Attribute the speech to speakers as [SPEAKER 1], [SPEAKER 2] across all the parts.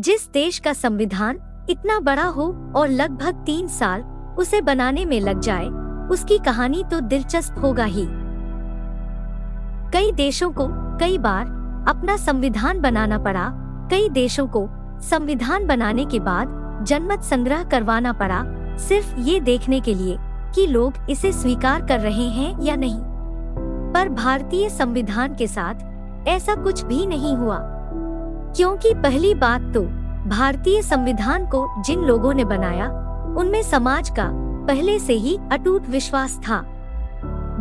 [SPEAKER 1] जिस देश का संविधान इतना बड़ा हो और लगभग तीन साल उसे बनाने में लग जाए, उसकी कहानी तो दिलचस्प होगा ही। कई देशों को कई बार अपना संविधान बनाना पड़ा, कई देशों को संविधान बनाने के बाद जनमत संग्रह करवाना पड़ा, सिर्फ़ ये देखने के लिए कि लोग इसे स्वीकार कर रहे हैं या नहीं। पर भारतीय संविधान के साथ ऐसा कुछ भी नहीं हुआ। क्योंकि पहली बात तो भारतीय संविधान को जिन लोगों ने बनाया, उनमें समाज का पहले से ही अटूट विश्वास था।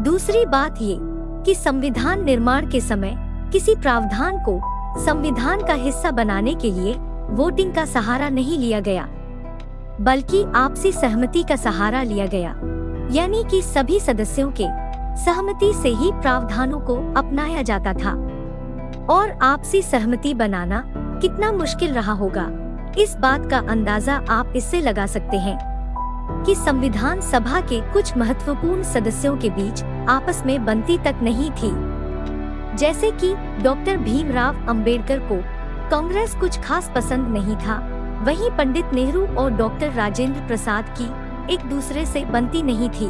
[SPEAKER 1] दूसरी बात ये कि संविधान निर्माण के समय किसी प्रावधान को संविधान का हिस्सा बनाने के लिए वोटिंग का सहारा नहीं लिया गया, बल्कि आपसी सहमति का सहारा लिया गया, यानी कि सभी सदस्यों के सहमति से ही प्रावधानों को अपनाया जाता था। और आपसी सहमति बनाना कितना मुश्किल रहा होगा। इस बात का अंदाज़ा आप इससे लगा सकते हैं कि संविधान सभा के कुछ महत्वपूर्ण सदस्यों के बीच आपस में बनती तक नहीं थी। जैसे कि डॉक्टर भीमराव अंबेडकर को कांग्रेस कुछ खास पसंद नहीं था, वहीं पंडित नेहरू और डॉक्टर राजेंद्र प्रसाद की एक दूसरे से बनती नहीं थी।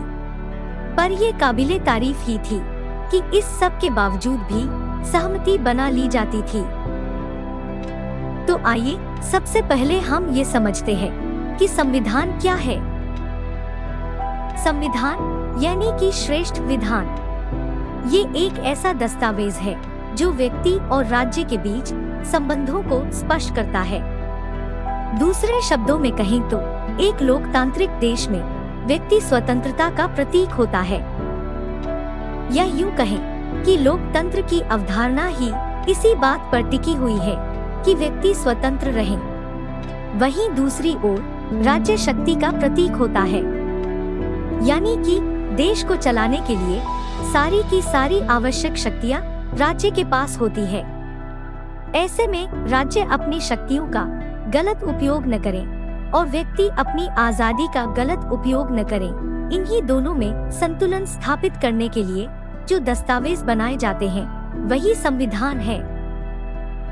[SPEAKER 1] पर ये काबिले तारीफ़ ही थी कि इस सब के बावजूद भी सहमति बना ली जाती थी। तो आइए, सबसे पहले हम ये समझते हैं कि संविधान क्या है। संविधान, यानी कि श्रेष्ठ विधान, ये एक ऐसा दस्तावेज़ है, जो व्यक्ति और राज्य के बीच संबंधों को स्पष्ट करता है। दूसरे शब्दों में कहें तो एक लोकतांत्रिक देश में व्यक्ति स्वतंत्रता का प्रतीक होता है। या यूँ कहें कि लोकतंत्र की अवधारणा ही इसी बात पर टिकी हुई है कि व्यक्ति स्वतंत्र रहे। वहीं दूसरी ओर राज्य शक्ति का प्रतीक होता है। यानी कि देश को चलाने के लिए सारी की सारी आवश्यक शक्तियाँ राज्य के पास होती है। ऐसे में राज्य अपनी शक्तियों का गलत उपयोग न करें और व्यक्ति अपनी आज़ादी का गलत उपयोग न करें। इन्हीं दोनों में संतुलन स्थापित करने के लिए जो दस्तावेज़ बनाए जाते हैं, वही संविधान है।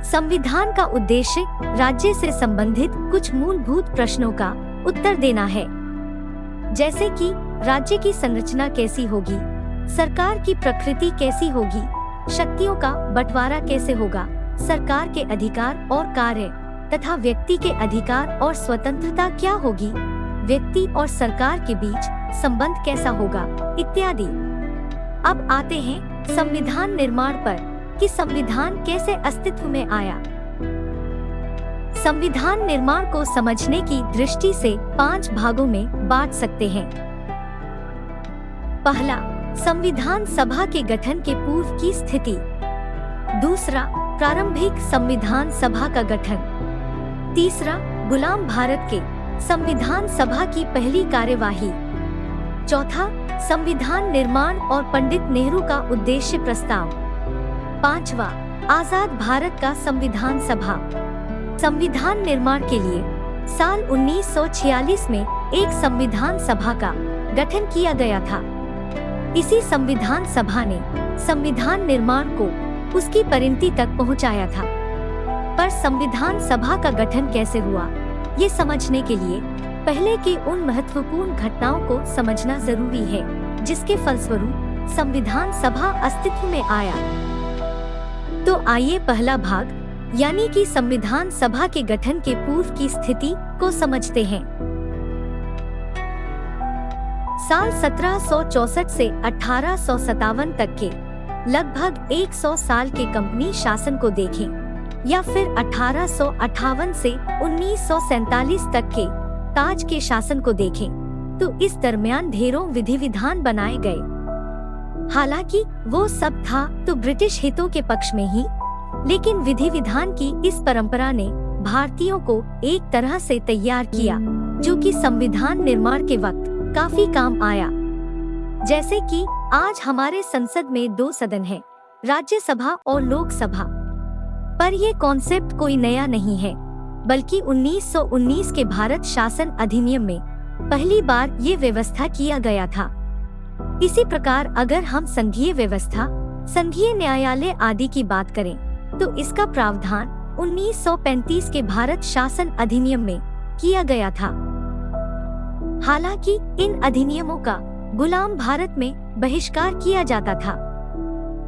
[SPEAKER 1] संविधान का उद्देश्य राज्य से संबंधित कुछ मूलभूत प्रश्नों का उत्तर देना है। जैसे कि राज्य की संरचना कैसी होगी, सरकार की प्रकृति कैसी होगी, शक्तियों का बंटवारा कैसे होगा, सरकार के अधिकार और कार्य, तथा व्यक्ति के अधिकार और स्वतंत्रता क्या होगी, व्यक्ति और सरकार के बीच संबंध कैसा होगा, इत्यादि। अब आते हैं संविधान निर्माण पर कि संविधान कैसे अस्तित्व में आया। संविधान निर्माण को समझने की दृष्टि से पाँच भागों में बांट सकते हैं। पहला, संविधान सभा के गठन के पूर्व की स्थिति। दूसरा, प्रारंभिक संविधान सभा का गठन। तीसरा, गुलाम भारत के संविधान सभा की पहली कार्यवाही। चौथा संविधान निर्माण और पंडित नेहरू का उद्देश्य प्रस्ताव। पांचवा, आज़ाद भारत का संविधान सभा। संविधान निर्माण के लिए साल 1946 में एक संविधान सभा का गठन किया गया था। इसी संविधान सभा ने संविधान निर्माण को उसकी परिणति तक पहुँचाया था। पर संविधान सभा का गठन कैसे हुआ, ये समझने के लिए पहले की उन महत्वपूर्ण घटनाओं को समझना ज़रूरी है, जिसके फलस्वरूप संविधान सभा अस्तित्व में आया। तो आइए पहला भाग, यानी कि संविधान सभा के गठन के पूर्व की स्थिति को समझते हैं। साल 1764 से अठारह सौ सत्तावन तक के लगभग 100 साल के कंपनी शासन को देखें, या फिर अठारह से उन्नीस तक के ताज के शासन को देखें, तो इस दरमियान ढेरों विधि विधान बनाए गए। हालाँकि वो सब था तो ब्रिटिश हितों के पक्ष में ही लेकिन विधि विधान की इस परंपरा ने भारतीयों को एक तरह से तैयार किया जो कि संविधान निर्माण के वक्त काफ़ी काम आया। जैसे कि आज हमारे संसद में दो सदन हैं, राज्यसभा और लोकसभा। पर ये कॉन्सेप्ट कोई नया नहीं है। बल्कि 1919 के भारत शासन अधिनियम में पहली बार ये व्यवस्था किया गया था। इसी प्रकार अगर हम संघीय व्यवस्था, संघीय न्यायालय आदि की बात करें तो इसका प्रावधान 1935 के भारत शासन अधिनियम में किया गया था। हालाँकि इन अधिनियमों का गुलाम भारत में बहिष्कार किया जाता था।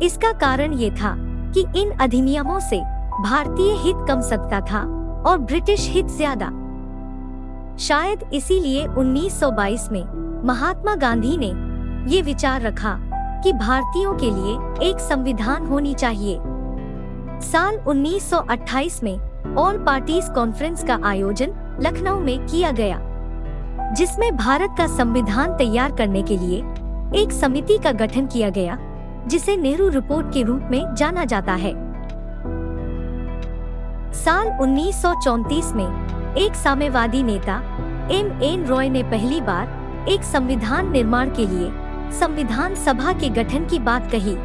[SPEAKER 1] इसका कारण ये था कि इन अधिनियमों से भारतीय हित कम सकता था। और ब्रिटिश हित ज़्यादा। शायद इसीलिए 1922 में महात्मा गांधी ने ये विचार रखा कि भारतीयों के लिए एक संविधान होनी चाहिए। साल 1928 में ऑल पार्टीज़ कॉन्फ्रेंस का आयोजन लखनऊ में किया गया, जिसमें भारत का संविधान तैयार करने के लिए एक समिति का गठन किया गया, जिसे नेहरू रिपोर्ट के रूप में जाना जाता है। साल 1934 में एक साम्यवादी नेता, एम. एन. रॉय ने पहली बार एक संविधान निर्माण के लिए संविधान सभा के गठन की बात कही।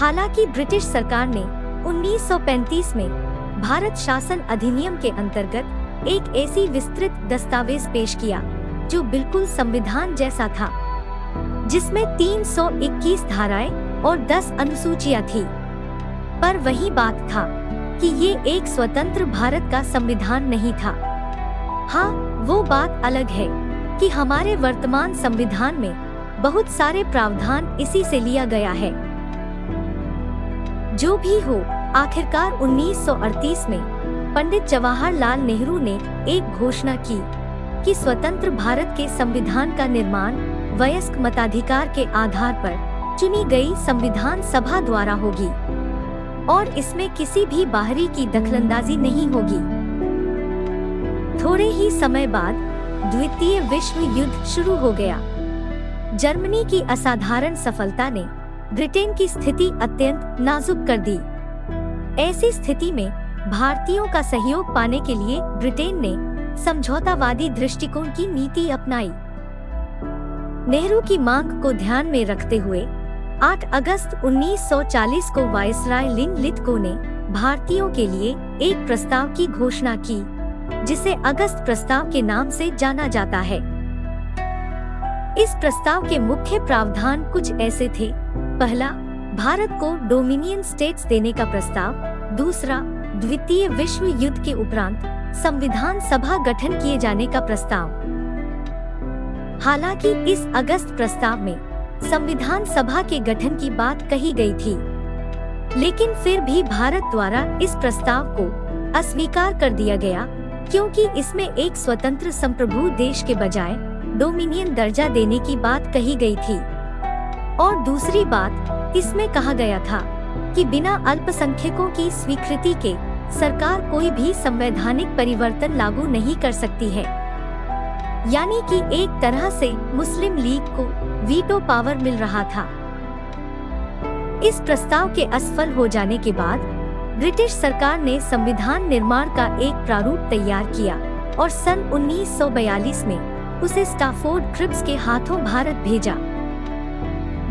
[SPEAKER 1] हालाँकि ब्रिटिश सरकार ने 1935 में भारत शासन अधिनियम के अंतर्गत एक ऐसी विस्तृत दस्तावेज़ पेश किया, जो बिल्कुल संविधान जैसा था, जिसमें 321 धाराएँ और 10 अनुसूचियाँ थी। पर वही बात था। कि ये एक स्वतंत्र भारत का संविधान नहीं था। हाँ वो बात अलग है कि हमारे वर्तमान संविधान में बहुत सारे प्रावधान इसी से लिया गया है। जो भी हो, आखिरकार 1938 में पंडित जवाहरलाल नेहरू ने एक घोषणा की कि स्वतंत्र भारत के संविधान का निर्माण वयस्क मताधिकार के आधार पर चुनी गई संविधान सभा द्वारा होगी। और इसमें किसी भी बाहरी की दखलंदाजी नहीं होगी। थोड़े ही समय बाद द्वितीय विश्व युद्ध शुरू हो गया। जर्मनी की असाधारण सफलता ने ब्रिटेन की स्थिति अत्यंत नाजुक कर दी। ऐसी स्थिति में भारतीयों का सहयोग पाने के लिए ब्रिटेन ने समझौतावादी दृष्टिकोण की नीति अपनाई। नेहरू की मांग को ध्यान में रखते हुए 8 अगस्त 1940 को वायसराय लिन लिथको ने भारतीयों के लिए एक प्रस्ताव की घोषणा की, जिसे अगस्त प्रस्ताव के नाम से जाना जाता है। इस प्रस्ताव के मुख्य प्रावधान कुछ ऐसे थे। पहला, भारत को डोमिनियन स्टेट्स देने का प्रस्ताव। दूसरा, द्वितीय विश्व युद्ध के उपरांत संविधान सभा गठन किए जाने का प्रस्ताव। हालाँकि इस अगस्त प्रस्ताव में संविधान सभा के गठन की बात कही गई थी। लेकिन फिर भी भारत द्वारा इस प्रस्ताव को अस्वीकार कर दिया गया, क्योंकि इसमें एक स्वतंत्र संप्रभु देश के बजाय डोमिनियन दर्जा देने की बात कही गई थी। और दूसरी बात इसमें कहा गया था कि बिना अल्पसंख्यकों की स्वीकृति के सरकार कोई भी संवैधानिक परिवर्तन लागू नहीं कर सकती है। यानी कि एक तरह से मुस्लिम लीग को वीटो पावर मिल रहा था। इस प्रस्ताव के असफल हो जाने के बाद, ब्रिटिश सरकार ने संविधान निर्माण का एक प्रारूप तैयार किया और सन 1942 में उसे स्टाफोर्ड क्रिप्स के हाथों भारत भेजा।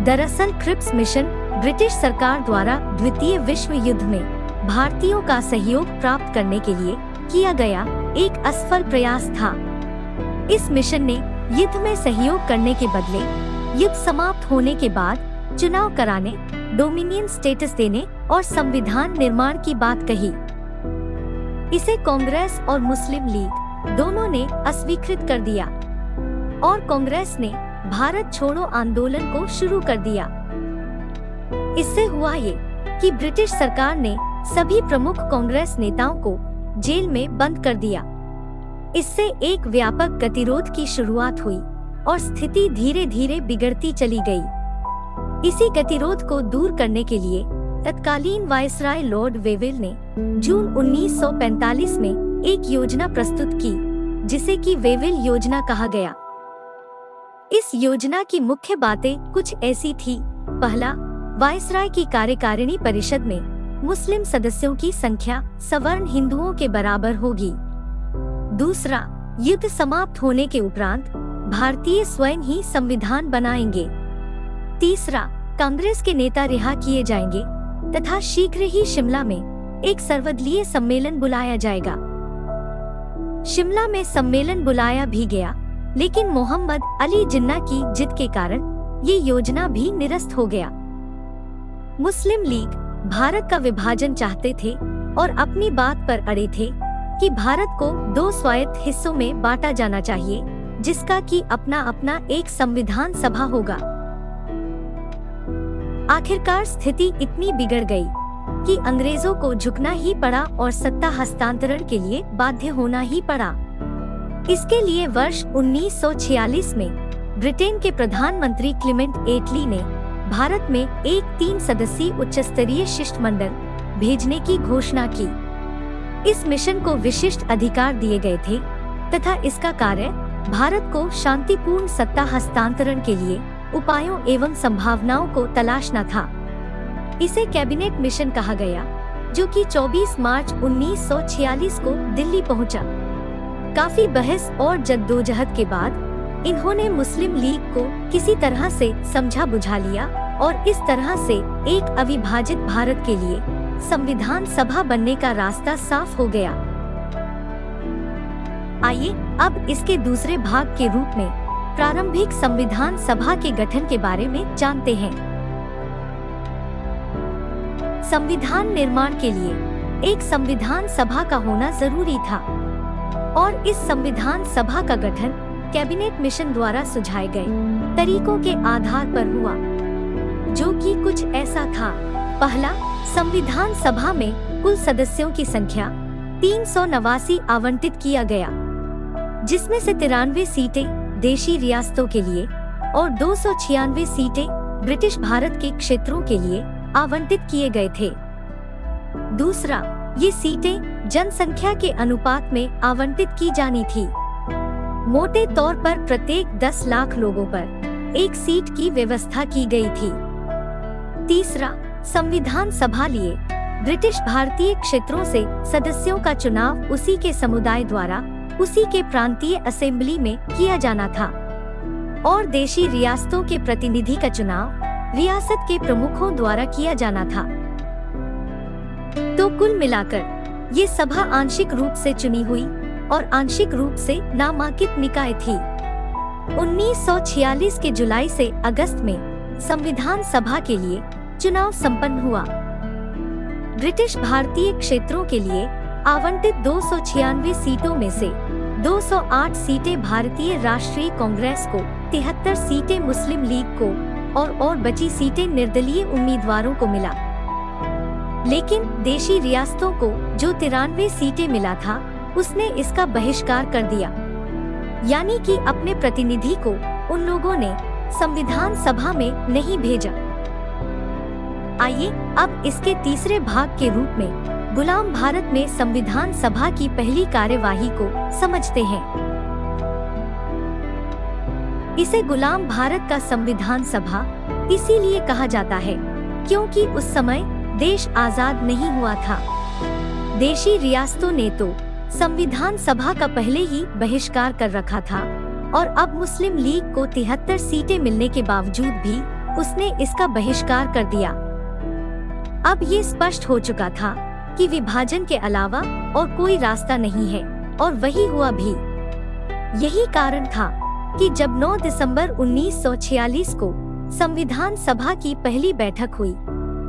[SPEAKER 1] दरअसल क्रिप्स मिशन ब्रिटिश सरकार द्वारा द्वितीय विश्व युद्ध में भारतीयों का सहयोग प्राप्त करने के लिए किया गया एक असफल प्रयास था। इस मिशन ने युद्ध में सहयोग करने के बदले युद्ध समाप्त होने के बाद चुनाव कराने, डोमिनियन स्टेटस देने और संविधान निर्माण की बात कही। इसे कांग्रेस और मुस्लिम लीग दोनों ने अस्वीकृत कर दिया और कांग्रेस ने भारत छोड़ो आंदोलन को शुरू कर दिया। इससे हुआ ये कि ब्रिटिश सरकार ने सभी प्रमुख कांग्रेस नेताओं को जेल में बंद कर दिया। इससे एक व्यापक गतिरोध की शुरुआत हुई। और स्थिति धीरे धीरे बिगड़ती चली गई। इसी गतिरोध को दूर करने के लिए तत्कालीन वायसराय लॉर्ड वेविल ने जून 1945 में एक योजना प्रस्तुत की, जिसे कि वेविल योजना कहा गया। इस योजना की मुख्य बातें कुछ ऐसी थी। पहला, वायसराय की कार्यकारिणी परिषद में मुस्लिम सदस्यों की संख्या सवर्ण हिंदुओं के बराबर होगी। दूसरा, युद्ध समाप्त होने के उपरांत भारतीय स्वयं ही संविधान बनाएँगे। तीसरा, कांग्रेस के नेता रिहा किए जाएँगे, तथा शीघ्र ही शिमला में एक सर्वदलीय सम्मेलन बुलाया जाएगा। शिमला में सम्मेलन बुलाया भी गया, लेकिन मोहम्मद अली जिन्ना की जिद के कारण ये योजना भी निरस्त हो गया। मुस्लिम लीग, भारत का विभाजन चाहते थे और अपनी बात पर अड़े थे कि भारत को दो स्वायत्त हिस्सों में बांटा जाना चाहिए। जिसका कि अपना अपना एक संविधान सभा होगा। आखिरकार स्थिति इतनी बिगड़ गई कि अंग्रेज़ों को झुकना ही पड़ा और सत्ता हस्तांतरण के लिए बाध्य होना ही पड़ा। इसके लिए वर्ष 1946 में ब्रिटेन के प्रधानमंत्री क्लिमेंट एटली ने भारत में एक तीन सदस्यीय उच्च स्तरीय शिष्टमंडल भेजने की घोषणा की। इस मिशन को विशिष्ट अधिकार दिए गए थे तथा इसका कार्य भारत को शांतिपूर्ण सत्ता हस्तांतरण के लिए उपायों एवं संभावनाओं को तलाशना था इसे कैबिनेट मिशन कहा गया, जो कि 24 मार्च 1946 को दिल्ली पहुँचा। काफ़ी बहस और जद्दोजहद के बाद, इन्होंने मुस्लिम लीग को किसी तरह से समझा बुझा लिया और इस तरह से एक अविभाजित भारत के लिए संविधान सभा बनने का रास्ता साफ़ हो गया आइए, अब इसके दूसरे भाग के रूप में, प्रारंभिक संविधान सभा के गठन के बारे में जानते हैं। संविधान निर्माण के लिए, एक संविधान सभा का होना ज़रूरी था। और इस संविधान सभा का गठन, कैबिनेट मिशन द्वारा सुझाए गए, तरीकों के आधार पर हुआ। जो कि कुछ ऐसा था। पहला, संविधान सभा में कुल सदस्यों की संख्या, तीन सौ नवासी आवंटित किया गया। जिसमें से तिरानवे सीटें देशी रियासतों के लिए और दो सौ छियानवे सीटें ब्रिटिश भारत के क्षेत्रों के लिए आवंटित किए गए थे। दूसरा, ये सीटें जनसंख्या के अनुपात में आवंटित की जानी थी। मोटे तौर पर प्रत्येक 10 लाख लोगों पर एक सीट की व्यवस्था की गई थी। तीसरा, संविधान सभा लिए ब्रिटिश भारतीय क्षेत्रों से सदस्यों का चुनाव उसी के समुदाय द्वारा उसी के प्रांतीय असेंबली में किया जाना था। और देशी रियासतों के प्रतिनिधि का चुनाव रियासत के प्रमुखों द्वारा किया जाना था। तो कुल मिलाकर ये सभा आंशिक रूप से चुनी हुई और आंशिक रूप से नामांकित निकाय थी। 1946 के जुलाई से अगस्त में संविधान सभा के लिए चुनाव संपन्न हुआ। ब्रिटिश भारतीय क्षेत्रों के लिए आवंटित दो सौ छियानवे सीटों में से 208 सीटें भारतीय राष्ट्रीय कांग्रेस को, तिहत्तर सीटें मुस्लिम लीग को और और बची सीटें निर्दलीय उम्मीदवारों को मिला। लेकिन देशी रियासतों को जो तिरानवे सीटें मिला था, उसने इसका बहिष्कार कर दिया। यानी कि अपने प्रतिनिधि को उन लोगों ने संविधान सभा में नहीं भेजा। आइए अब इसके तीसरे भाग के रूप में गुलाम भारत में संविधान सभा की पहली कार्यवाही को समझते हैं। इसे गुलाम भारत का संविधान सभा इसीलिए कहा जाता है, क्योंकि उस समय देश आज़ाद नहीं हुआ था। देशी रियासतों ने तो संविधान सभा का पहले ही बहिष्कार कर रखा था, और अब मुस्लिम लीग को तिहत्तर सीटें मिलने के बावजूद भी उसने इसका बहिष्कार कर दिया। अब ये स्पष्ट हो चुका था कि विभाजन के अलावा और कोई रास्ता नहीं है, और वही हुआ भी। यही कारण था कि जब 9 दिसंबर 1946 को संविधान सभा की पहली बैठक हुई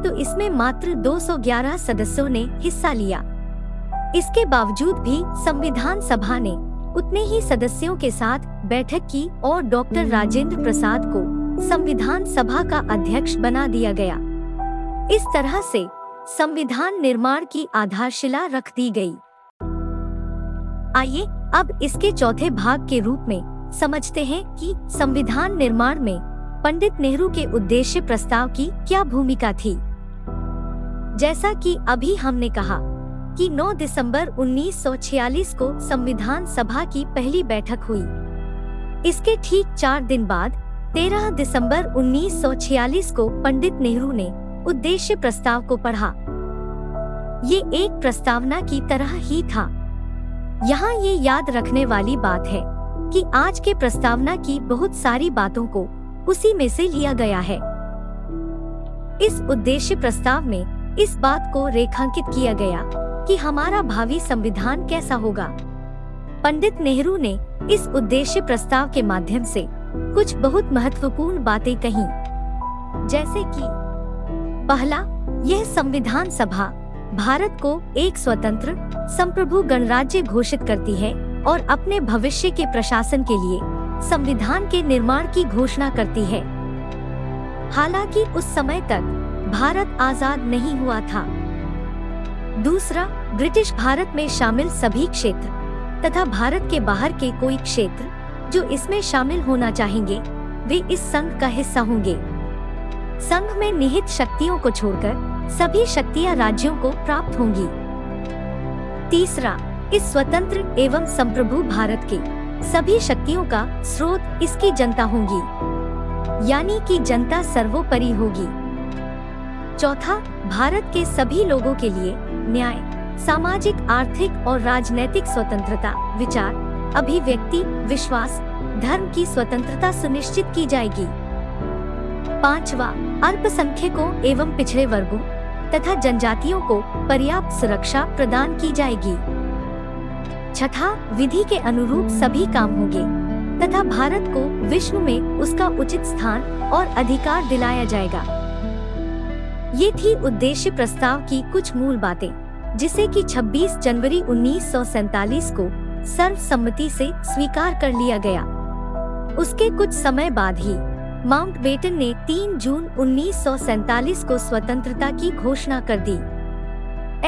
[SPEAKER 1] तो इसमें मात्र 211 सदस्यों ने हिस्सा लिया। इसके बावजूद भी संविधान सभा ने उतने ही सदस्यों के साथ बैठक की और डॉक्टर राजेंद्र प्रसाद को संविधान सभा का अध्यक्ष बना दिया गया। इस तरह से संविधान निर्माण की आधारशिला रख दी गई। आइए, अब इसके चौथे भाग के रूप में समझते हैं कि संविधान निर्माण में पंडित नेहरू के उद्देश्य प्रस्ताव की क्या भूमिका थी जैसा कि अभी हमने कहा कि 9 दिसंबर 1946 को संविधान सभा की पहली बैठक हुई इसके ठीक चार दिन बाद 13 दिसंबर 1946 को पंडित नेहरू ने उद्देश्य प्रस्ताव को पढ़ा। ये एक प्रस्तावना की तरह ही था। यहाँ ये याद रखने वाली बात है कि आज के प्रस्तावना की बहुत सारी बातों को उसी में से लिया गया है। इस उद्देश्य प्रस्ताव में इस बात को रेखांकित किया गया कि हमारा भावी संविधान कैसा होगा। पंडित नेहरू ने इस उद्देश्य प्रस्ताव के माध्यम से कुछ बहुत महत्वपूर्ण बातें कही, जैसे कि पहला, यह संविधान सभा, भारत को एक स्वतंत्र, संप्रभु गणराज्य घोषित करती है और अपने भविष्य के प्रशासन के लिए, संविधान के निर्माण की घोषणा करती है। हालाँकि उस समय तक, भारत आज़ाद नहीं हुआ था। दूसरा, ब्रिटिश भारत में शामिल सभी क्षेत्र, तथा भारत के बाहर के कोई क्षेत्र, जो इसमें शामिल होना चाहेंगे, वे इस संघ का हिस्सा होंगे। संघ में निहित शक्तियों को छोड़कर सभी शक्तियाँ राज्यों को प्राप्त होंगी। तीसरा, इस स्वतंत्र एवं संप्रभु भारत के सभी शक्तियों का स्रोत इसकी जनता होगी, यानी कि जनता सर्वोपरि होगी। चौथा, भारत के सभी लोगों के लिए न्याय, सामाजिक, आर्थिक और राजनैतिक स्वतंत्रता, विचार, अभिव्यक्ति, विश्वास, धर्म की स्वतंत्रता सुनिश्चित की जाएगी। पांचवा, अल्पसंख्यकों एवं पिछड़े वर्गों तथा जनजातियों को पर्याप्त सुरक्षा प्रदान की जाएगी। छठा, विधि के अनुरूप सभी काम होंगे तथा भारत को विश्व में उसका उचित स्थान और अधिकार दिलाया जाएगा। ये थी उद्देश्य प्रस्ताव की कुछ मूल बातें, जिसे कि 26 जनवरी उन्नीस को सर्वसम्मति से स्वीकार कर लिया गया। उसके कुछ समय बाद ही माउंट बेटन ने 3 जून उन्नीस को स्वतंत्रता की घोषणा कर दी।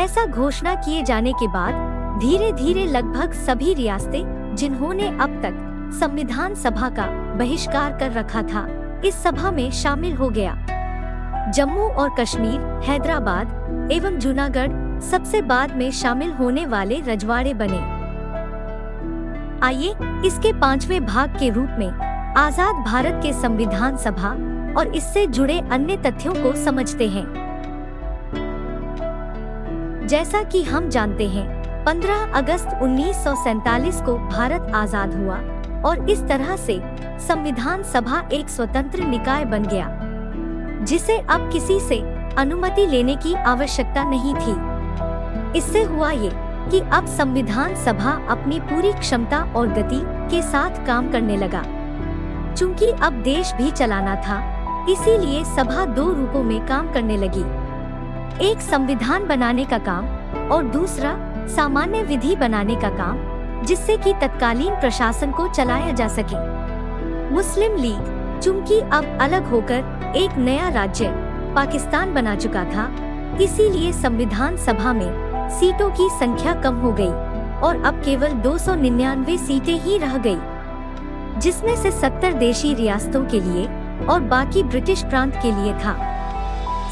[SPEAKER 1] ऐसा घोषणा किए जाने के बाद धीरे धीरे लगभग सभी रियासतें, जिन्होंने अब तक संविधान सभा का बहिष्कार कर रखा था, इस सभा में शामिल हो गया। जम्मू और कश्मीर, हैदराबाद एवं जूनागढ़ सबसे बाद में शामिल होने वाले रजवाड़े बने। आइए, इसके पांचवे भाग के रूप में आज़ाद भारत के संविधान सभा और इससे जुड़े अन्य तथ्यों को समझते हैं। जैसा कि हम जानते हैं 15 अगस्त 1947 को भारत आज़ाद हुआ और इस तरह से संविधान सभा एक स्वतंत्र निकाय बन गया, जिसे अब किसी से अनुमति लेने की आवश्यकता नहीं थी। इससे हुआ ये कि अब संविधान सभा अपनी पूरी क्षमता और गति के साथ काम करने लगा। चूँकि अब देश भी चलाना था, इसीलिए सभा दो रूपों में काम करने लगी। एक संविधान बनाने का काम और दूसरा सामान्य विधि बनाने का काम, जिससे कि तत्कालीन प्रशासन को चलाया जा सके। मुस्लिम लीग चूँकि अब अलग होकर एक नया राज्य, पाकिस्तान बना चुका था, इसीलिए संविधान सभा में सीटों की संख्या कम हो गई और अब केवल 299 सीटें ही रह गई। जिसमें से 70 देशी रियासतों के लिए और बाकी ब्रिटिश प्रांत के लिए था।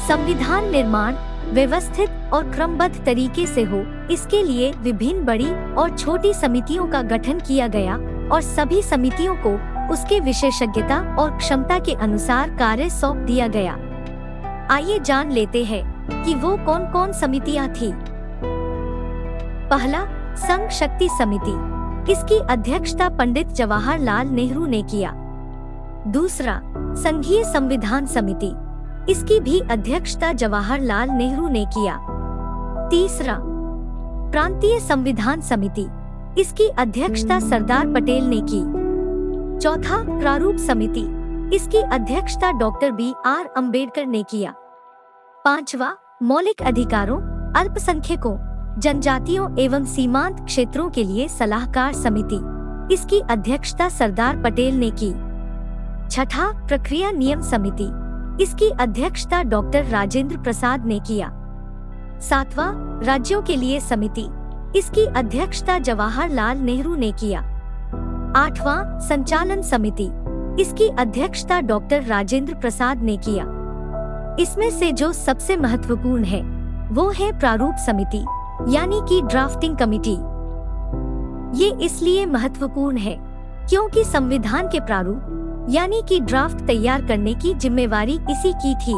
[SPEAKER 1] संविधान निर्माण, व्यवस्थित और क्रमबद्ध तरीके से हो, इसके लिए विभिन्न बड़ी और छोटी समितियों का गठन किया गया और सभी समितियों को उसके विशेषज्ञता और क्षमता के अनुसार कार्य सौंप दिया गया। आइए जान लेते हैं कि वो कौन कौन समितियाँ थी। पहला, संघ शक्ति समिति। इसकी अध्यक्षता पंडित जवाहरलाल नेहरू ने किया? दूसरा, संघीय संविधान समिति। इसकी भी अध्यक्षता जवाहरलाल नेहरू ने किया। तीसरा, प्रांतीय संविधान समिति। इसकी अध्यक्षता सरदार पटेल ने की। चौथा, प्रारूप समिति। इसकी अध्यक्षता डॉक्टर बी आर अंबेडकर ने किया। पांचवा, मौलिक अधिकारों, अल्पसंख्यकों। जनजातियों एवं सीमांत क्षेत्रों के लिए सलाहकार समिति। इसकी अध्यक्षता सरदार पटेल ने की। छठा प्रक्रिया नियम समिति। इसकी अध्यक्षता डॉक्टर राजेंद्र प्रसाद ने किया। सातवां, राज्यों के लिए समिति। इसकी अध्यक्षता जवाहरलाल नेहरू ने किया। आठवां, संचालन समिति। इसकी अध्यक्षता डॉक्टर राजेंद्र प्रसाद ने किया। इसमें से जो सबसे महत्वपूर्ण है, वो है प्रारूप समिति। यानी कि ड्राफ्टिंग कमिटी। ये इसलिए महत्वपूर्ण है, क्योंकि संविधान के प्रारूप, यानी कि ड्राफ्ट तैयार करने की जिम्मेवारी इसी की थी।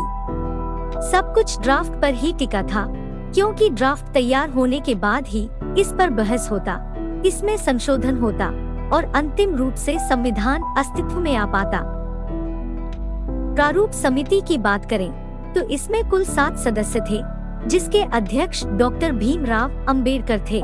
[SPEAKER 1] सब कुछ ड्राफ्ट पर ही टिका था, क्योंकि ड्राफ्ट तैयार होने के बाद ही इस पर बहस होता, इसमें संशोधन होता, और अंतिम रूप से संविधान अस्तित्व में आ पाता। प्रारूप समिति की बात करें तो इसमें कुल सात सदस्य थे जिसके अध्यक्ष डॉक्टर भीमराव अंबेडकर थे।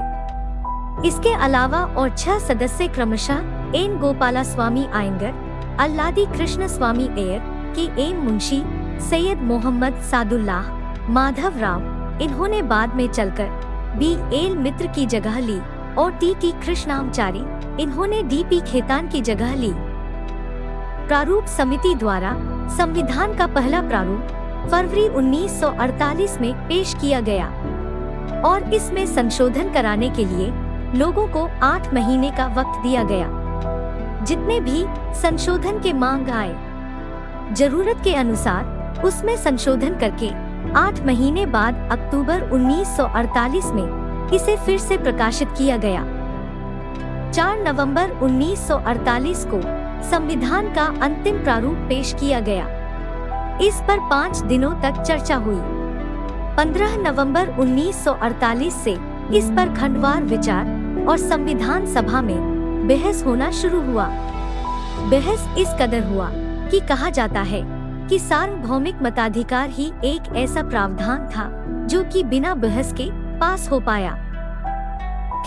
[SPEAKER 1] इसके अलावा और छह सदस्य क्रमशः N Gopalaswami Ayyangar, Alladi Krishnaswami Ayyar, K M Munshi, Syed Mohammad Saadullah, Madhav Rao, इन्होंने बाद में चलकर बी एल मित्र की जगह ली और टी टी कृष्णामचारी इन्होंने डी पी खेतान की जगह ली। प्रारूप समिति द्वारा संविधान का पहला प्रारूप फरवरी 1948 में पेश किया गया। और इसमें संशोधन कराने के लिए लोगों को आठ महीने का वक्त दिया गया। जितने भी संशोधन के मांग आए, ज़रूरत के अनुसार उसमें संशोधन करके आठ महीने बाद अक्टूबर 1948 में इसे फिर से प्रकाशित किया गया। 4 नवंबर 1948 को संविधान का अंतिम प्रारूप पेश किया गया। इस पर पाँच दिनों तक चर्चा हुई। 15 नवंबर 1948 से इस पर खंडवार विचार और संविधान सभा में बहस होना शुरू हुआ। बहस इस कदर हुआ कि कहा जाता है कि सार्वभौमिक मताधिकार ही एक ऐसा प्रावधान था जो कि बिना बहस के पास हो पाया।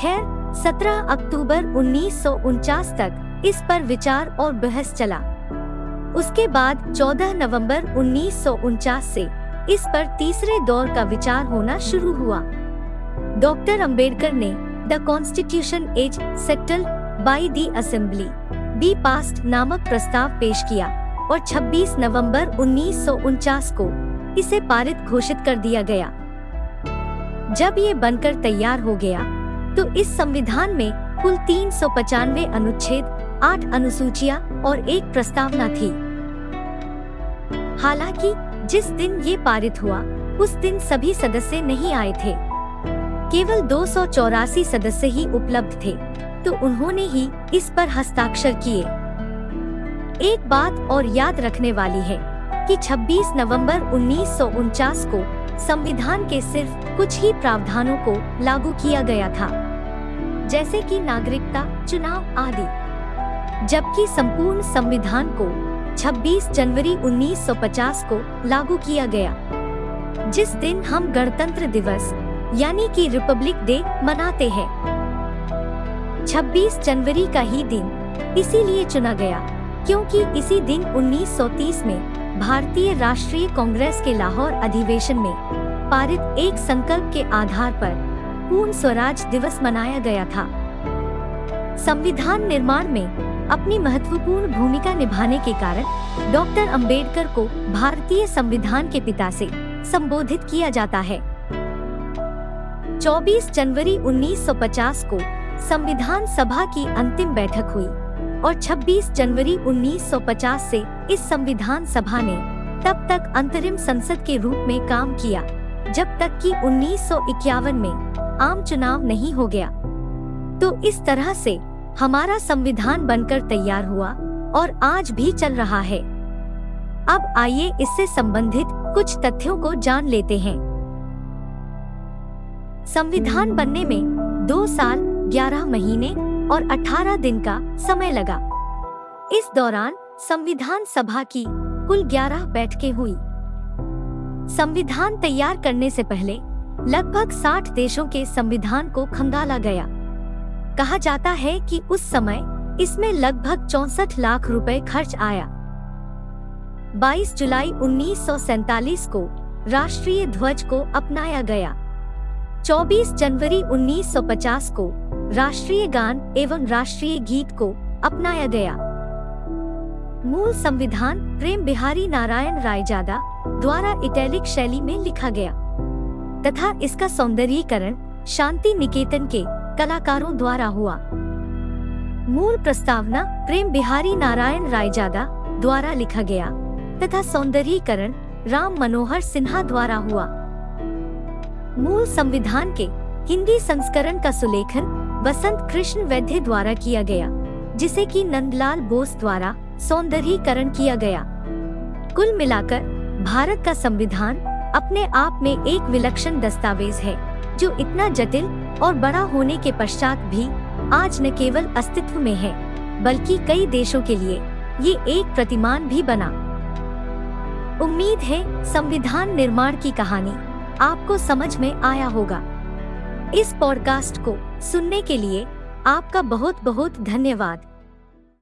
[SPEAKER 1] खैर 17 अक्टूबर उन्नीस सौ उनचास तक इस पर विचार और बहस चला। उसके बाद 14 नवंबर उन्नीस से इस पर तीसरे दौर का विचार होना शुरू हुआ। डॉक्टर अंबेडकर ने the constitution as settle by the assembly, be passed नामक प्रस्ताव पेश किया और 26 नवंबर उन्नीस सौ उनचास को इसे पारित घोषित कर दिया गया। जब ये बनकर तैयार हो गया तो इस संविधान में कुल तीन अनुच्छेद, आठ अनुसूचियाँ और एक प्रस्तावना थी। हालाँकि, जिस दिन ये पारित हुआ, उस दिन सभी सदस्य नहीं आए थे। केवल दो सौ चौरासी सदस्य ही उपलब्ध थे तो उन्होंने ही इस पर हस्ताक्षर किए। एक बात और याद रखने वाली है कि 26 नवंबर उन्नीस सौ उनचास को संविधान के सिर्फ़ कुछ ही प्रावधानों को लागू किया गया था, जैसे कि नागरिकता, चुनाव आदि। जबकि संपूर्ण संविधान को 26 जनवरी 1950 को लागू किया गया। जिस दिन हम गणतंत्र दिवस, यानी कि रिपब्लिक डे, मनाते हैं। 26 जनवरी का ही दिन इसीलिए चुना गया, क्योंकि इसी दिन 1930 में भारतीय राष्ट्रीय कांग्रेस के लाहौर अधिवेशन में पारित एक संकल्प के आधार पर पूर्ण स्वराज दिवस मनाया गया था। संविधान निर्माण में अपनी महत्वपूर्ण भूमिका निभाने के कारण डॉक्टर अंबेडकर को भारतीय संविधान के पिता से संबोधित किया जाता है। 24 जनवरी 1950 को संविधान सभा की अंतिम बैठक हुई और 26 जनवरी 1950 से इस संविधान सभा ने तब तक अंतरिम संसद के रूप में काम किया, जब तक कि उन्नीस सौ इक्यावन में आम चुनाव नहीं हो गया। तो इस तरह से हमारा संविधान बनकर तैयार हुआ और आज भी चल रहा है। अब आइए इससे संबंधित कुछ तथ्यों को जान लेते हैं। संविधान बनने में दो साल, ग्यारह महीने और 18 दिन का समय लगा। इस दौरान संविधान सभा की कुल 11 बैठकें हुई। संविधान तैयार करने से पहले लगभग 60 देशों के संविधान को खंगाला गया। कहा जाता है कि उस समय इसमें लगभग चौसठ लाख रुपए खर्च आया। 22 जुलाई उन्नीस को राष्ट्रीय ध्वज को अपनाया गया। 24 जनवरी 1950 को राष्ट्रीय गान एवं राष्ट्रीय गीत को अपनाया गया। मूल संविधान प्रेम बिहारी नारायण रायजादा द्वारा इटैलिक शैली में लिखा गया। तथा इसका सौंदर्यीकरण शांति निकेतन के कलाकारों द्वारा हुआ। मूल प्रस्तावना प्रेम बिहारी नारायण रायजादा द्वारा लिखा गया तथा सौंदर्यीकरण राम मनोहर सिन्हा द्वारा हुआ। मूल संविधान के हिंदी संस्करण का सुलेखन बसंत कृष्ण वैद्य द्वारा किया गया, जिसे कि नंदलाल बोस द्वारा सौंदर्यीकरण किया गया। कुल मिलाकर भारत का संविधान अपने आप में एक विलक्षण दस्तावेज़ है। जो इतना जटिल और बड़ा होने के पश्चात भी आज न केवल अस्तित्व में है, बल्कि कई देशों के लिए ये एक प्रतिमान भी बना। उम्मीद है संविधान निर्माण की कहानी आपको समझ में आया होगा। इस पॉडकास्ट को सुनने के लिए आपका बहुत बहुत धन्यवाद।